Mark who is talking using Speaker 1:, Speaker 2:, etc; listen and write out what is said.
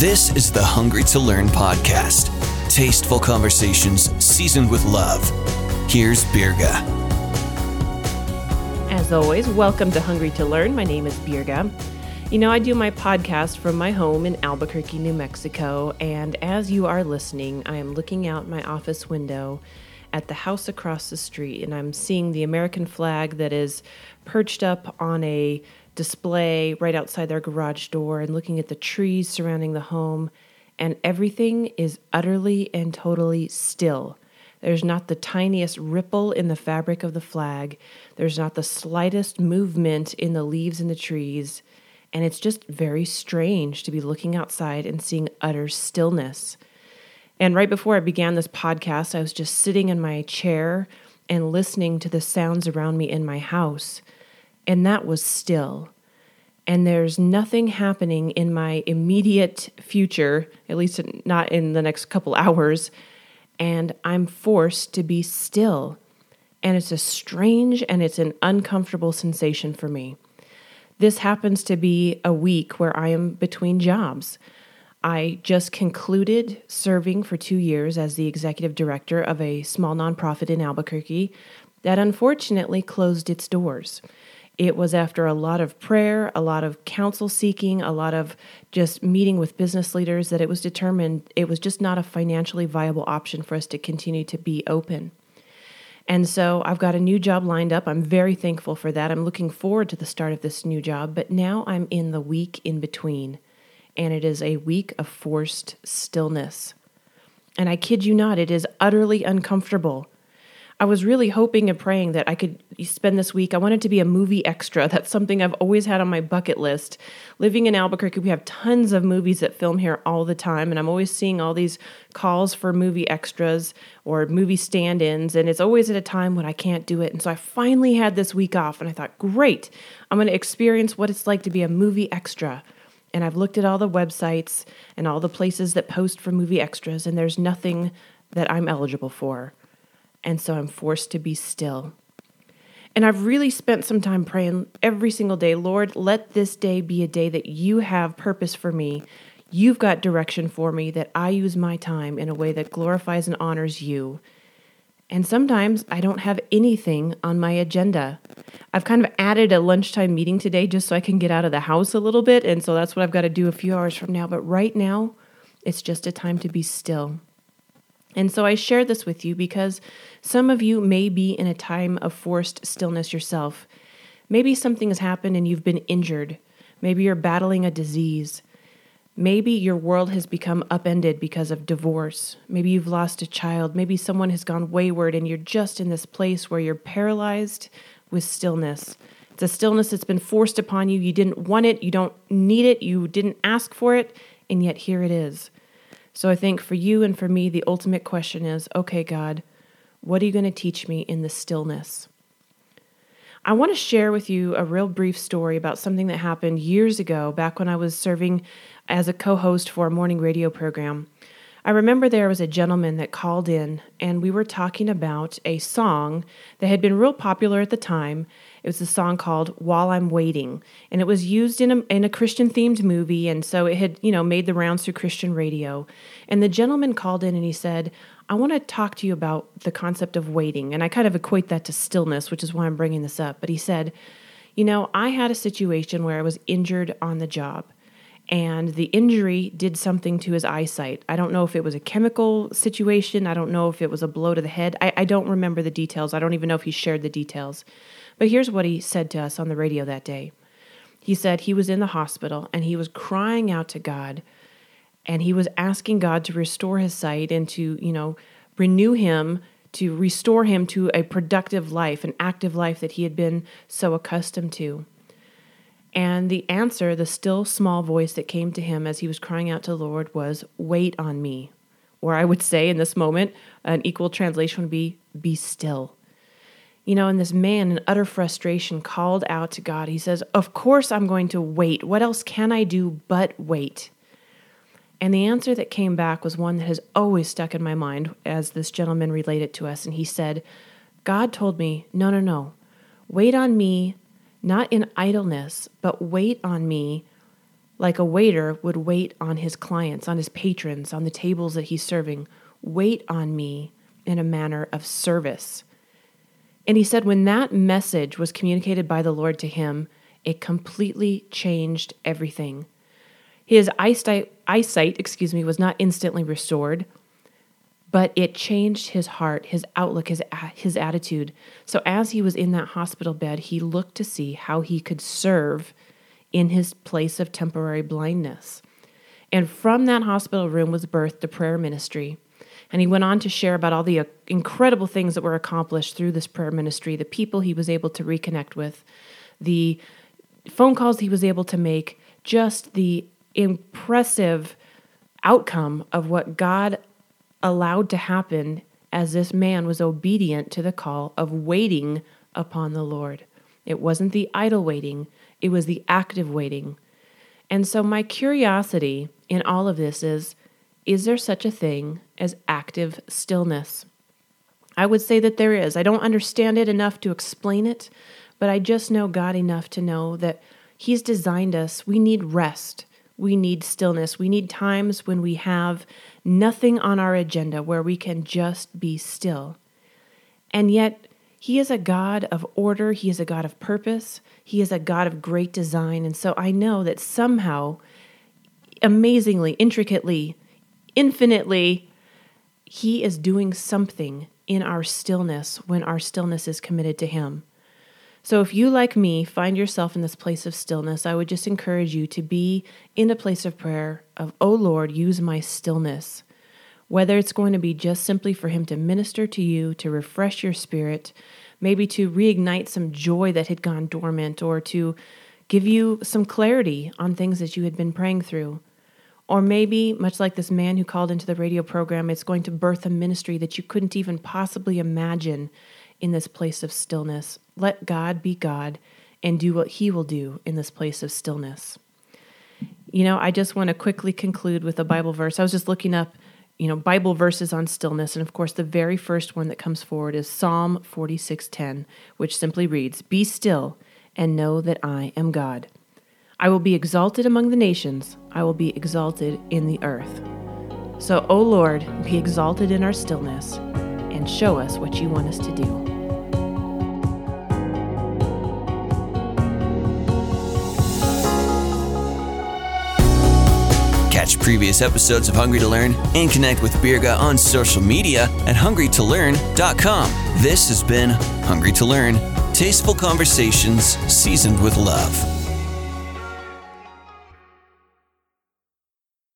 Speaker 1: This is the Hungry to Learn podcast. Tasteful conversations seasoned with love. Here's Birga.
Speaker 2: As always, welcome to Hungry to Learn. My name is Birga. You know, I do my podcast from my home in Albuquerque, New Mexico, and as you are listening, I am looking out my office window at the house across the street, and I'm seeing the American flag that is perched up on a display right outside their garage door and looking at the trees surrounding the home, and everything is utterly and totally still. There's not the tiniest ripple in the fabric of the flag. There's not the slightest movement in the leaves in the trees. And it's just very strange to be looking outside and seeing utter stillness. And right before I began this podcast, I was just sitting in my chair and listening to the sounds around me in my house. And that was still. And there's nothing happening in my immediate future, at least not in the next couple hours. And I'm forced to be still. And it's a strange and it's an uncomfortable sensation for me. This happens to be a week where I am between jobs. I just concluded serving for two years as the executive director of a small nonprofit in Albuquerque that unfortunately closed its doors. It was after a lot of prayer, a lot of counsel seeking, a lot of just meeting with business leaders that it was determined it was just not a financially viable option for us to continue to be open. And so I've got a new job lined up. I'm very thankful for that. I'm looking forward to the start of this new job, but now I'm in the week in between and it is a week of forced stillness. And I kid you not, it is utterly uncomfortable. I was really hoping and praying that I could spend this week. I wanted to be a movie extra. That's something I've always had on my bucket list. Living in Albuquerque, we have tons of movies that film here all the time, and I'm always seeing all these calls for movie extras or movie stand ins, and it's always at a time when I can't do it. And so I finally had this week off, and I thought, great, I'm going to experience what it's like to be a movie extra. And I've looked at all the websites and all the places that post for movie extras, and there's nothing that I'm eligible for. And so I'm forced to be still. And I've really spent some time praying every single day Lord, let this day be a day that you have purpose for me. You've got direction for me, that I use my time in a way that glorifies and honors you. And sometimes I don't have anything on my agenda. I've kind of added a lunchtime meeting today just so I can get out of the house a little bit. And so that's what I've got to do a few hours from now. But right now, it's just a time to be still. And so I share this with you because some of you may be in a time of forced stillness yourself. Maybe something has happened and you've been injured. Maybe you're battling a disease. Maybe your world has become upended because of divorce. Maybe you've lost a child. Maybe someone has gone wayward and you're just in this place where you're paralyzed with stillness. It's a stillness that's been forced upon you. You didn't want it, you don't need it, you didn't ask for it, and yet here it is. So I think for you and for me, the ultimate question is okay, God, what are you going to teach me in the stillness? I want to share with you a real brief story about something that happened years ago, back when I was serving as a co host for a morning radio program. I remember there was a gentleman that called in, and we were talking about a song that had been real popular at the time. It was a song called While I'm Waiting, and it was used in a, in a Christian themed movie, and so it had, you know, made the rounds through Christian radio. And the gentleman called in and he said, I want to talk to you about the concept of waiting. And I kind of equate that to stillness, which is why I'm bringing this up. But he said, You know, I had a situation where I was injured on the job and the injury did something to his eyesight. I don't know if it was a chemical situation. I don't know if it was a blow to the head. I, I, don't remember the details. I don't even know if he shared the details. But here's what he said to us on the radio that day He said he was in the hospital and he was crying out to God and he was asking God to restore his sight and to, you know, renew him, to restore him to a productive life, an active life that he had been so accustomed to. And the answer, the still small voice that came to him as he was crying out to the Lord, was, Wait on me. Or I would say in this moment, an equal translation would be, Be still. You know, and this man in utter frustration called out to God. He says, Of course I'm going to wait. What else can I do but wait? And the answer that came back was one that has always stuck in my mind as this gentleman related to us. And he said, God told me, No, no, no. Wait on me not in idleness, but wait on me like a waiter would wait on his clients, on his patrons, on the tables that he's serving. Wait on me in a manner of service. And he said when that message was communicated by the Lord to him, it completely changed everything. His eyesight, eyesight, excuse me, was not instantly restored, but it changed his heart, his outlook, his his attitude. So as he was in that hospital bed, he looked to see how he could serve in his place of temporary blindness. And from that hospital room was birthed the prayer ministry. And he went on to share about all the uh, incredible things that were accomplished through this prayer ministry, the people he was able to reconnect with, the phone calls he was able to make, just the impressive outcome of what God allowed to happen as this man was obedient to the call of waiting upon the Lord. It wasn't the idle waiting, it was the active waiting. And so, my curiosity in all of this is is there such a thing as active stillness? I would say that there is. I don't understand it enough to explain it, but I just know God enough to know that He's designed us. We need rest. We need stillness. We need times when we have nothing on our agenda where we can just be still. And yet, He is a God of order. He is a God of purpose. He is a God of great design. And so I know that somehow, amazingly, intricately, infinitely, He is doing something in our stillness when our stillness is committed to Him. So, if you, like me, find yourself in this place of stillness, I would just encourage you to be in a place of prayer of, Oh Lord, use my stillness. Whether it's going to be just simply for Him to minister to you, to refresh your spirit, maybe to reignite some joy that had gone dormant, or to give you some clarity on things that you had been praying through. Or maybe, much like this man who called into the radio program, it's going to birth a ministry that you couldn't even possibly imagine in this place of stillness. Let God be God and do what He will do in this place of stillness. You know, I just want to quickly conclude with a Bible verse. I was just looking up, you know, Bible verses on stillness, and of course, the very first one that comes forward is Psalm 46:10, which simply reads, "Be still and know that I am God." I will be exalted among the nations, I will be exalted in the earth. So, O Lord, be exalted in our stillness and show us what you want us to do.
Speaker 1: Catch previous episodes of Hungry to Learn and connect with Birga on social media at hungrytolearn.com. This has been Hungry to Learn Tasteful Conversations Seasoned with Love.